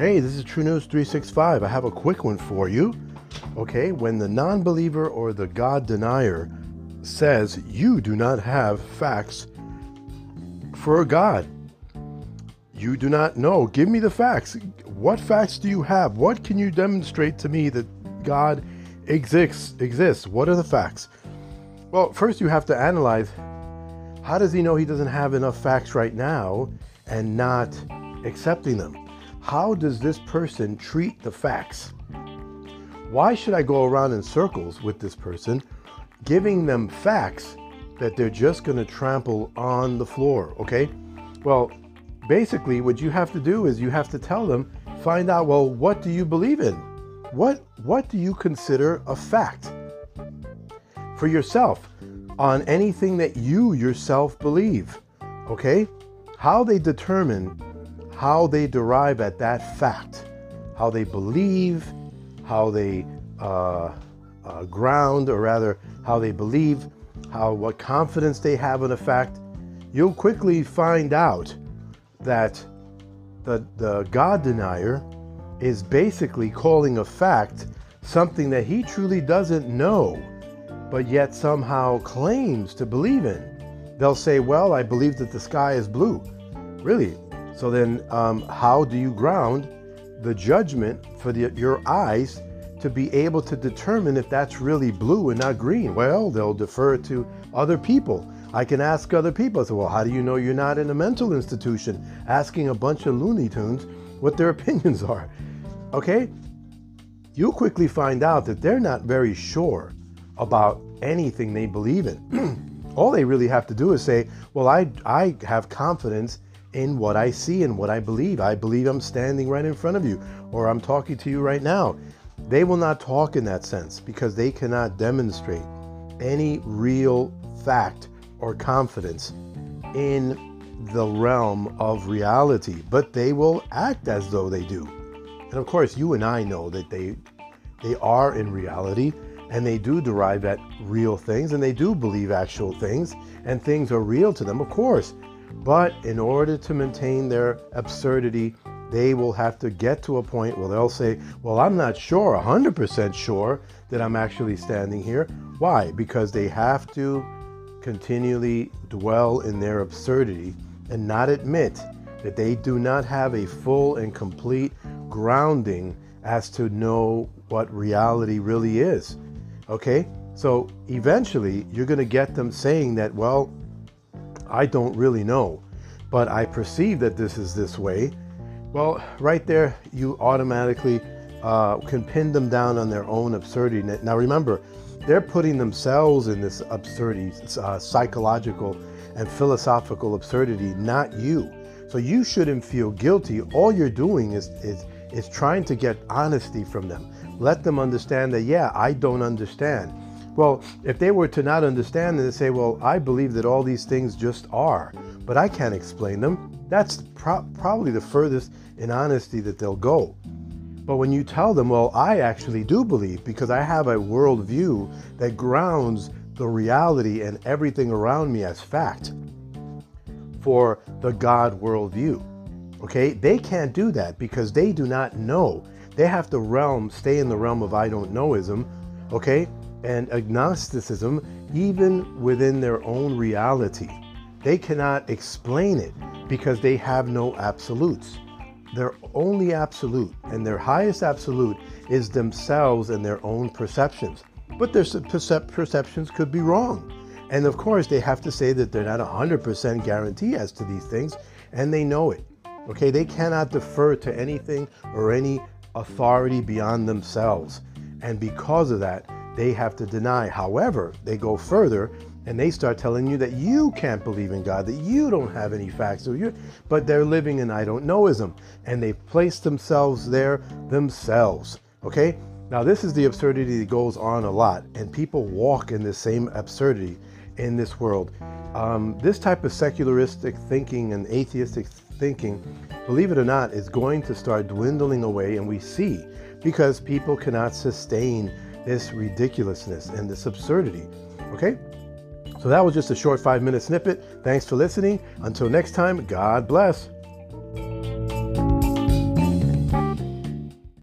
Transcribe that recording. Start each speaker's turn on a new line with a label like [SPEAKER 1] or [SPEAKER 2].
[SPEAKER 1] Hey, this is True News 365. I have a quick one for you. Okay, when the non believer or the God denier says you do not have facts for God, you do not know. Give me the facts. What facts do you have? What can you demonstrate to me that God exists? Exists. What are the facts? Well, first you have to analyze how does he know he doesn't have enough facts right now and not accepting them? How does this person treat the facts? Why should I go around in circles with this person, giving them facts that they're just going to trample on the floor? Okay. Well, basically, what you have to do is you have to tell them, find out, well, what do you believe in? What, what do you consider a fact for yourself on anything that you yourself believe? Okay. How they determine how they derive at that fact, how they believe, how they uh, uh, ground, or rather, how they believe, how what confidence they have in a fact, you'll quickly find out that the, the God denier is basically calling a fact something that he truly doesn't know, but yet somehow claims to believe in. They'll say, Well, I believe that the sky is blue. Really, so then, um, how do you ground the judgment for the, your eyes to be able to determine if that's really blue and not green? Well, they'll defer to other people. I can ask other people. I say, well, how do you know you're not in a mental institution? Asking a bunch of Looney Tunes what their opinions are. Okay? You'll quickly find out that they're not very sure about anything they believe in. All they really have to do is say, well, I, I have confidence in what I see and what I believe. I believe I'm standing right in front of you or I'm talking to you right now. They will not talk in that sense because they cannot demonstrate any real fact or confidence in the realm of reality, but they will act as though they do. And of course, you and I know that they they are in reality and they do derive at real things and they do believe actual things and things are real to them. Of course, but in order to maintain their absurdity, they will have to get to a point where they'll say, Well, I'm not sure, 100% sure that I'm actually standing here. Why? Because they have to continually dwell in their absurdity and not admit that they do not have a full and complete grounding as to know what reality really is. Okay? So eventually, you're going to get them saying that, well, I don't really know, but I perceive that this is this way. Well, right there, you automatically uh, can pin them down on their own absurdity. Now, remember, they're putting themselves in this absurdity, uh, psychological and philosophical absurdity, not you. So you shouldn't feel guilty. All you're doing is, is, is trying to get honesty from them. Let them understand that, yeah, I don't understand. Well, if they were to not understand and say, well, I believe that all these things just are, but I can't explain them, that's pro- probably the furthest in honesty that they'll go. But when you tell them, well, I actually do believe because I have a worldview that grounds the reality and everything around me as fact for the God worldview. Okay, they can't do that because they do not know. They have to realm, stay in the realm of I don't knowism. Okay, and agnosticism even within their own reality. They cannot explain it because they have no absolutes. Their only absolute and their highest absolute is themselves and their own perceptions. But their percep- perceptions could be wrong. And of course, they have to say that they're not 100% guarantee as to these things, and they know it. Okay, they cannot defer to anything or any authority beyond themselves. And because of that, they have to deny. However, they go further and they start telling you that you can't believe in God, that you don't have any facts, or you, but they're living in I don't knowism, and they've placed themselves there themselves. Okay? Now, this is the absurdity that goes on a lot, and people walk in the same absurdity in this world. Um, this type of secularistic thinking and atheistic thinking, believe it or not, is going to start dwindling away, and we see because people cannot sustain this ridiculousness and this absurdity. Okay? So that was just a short five minute snippet. Thanks for listening. Until next time, God bless.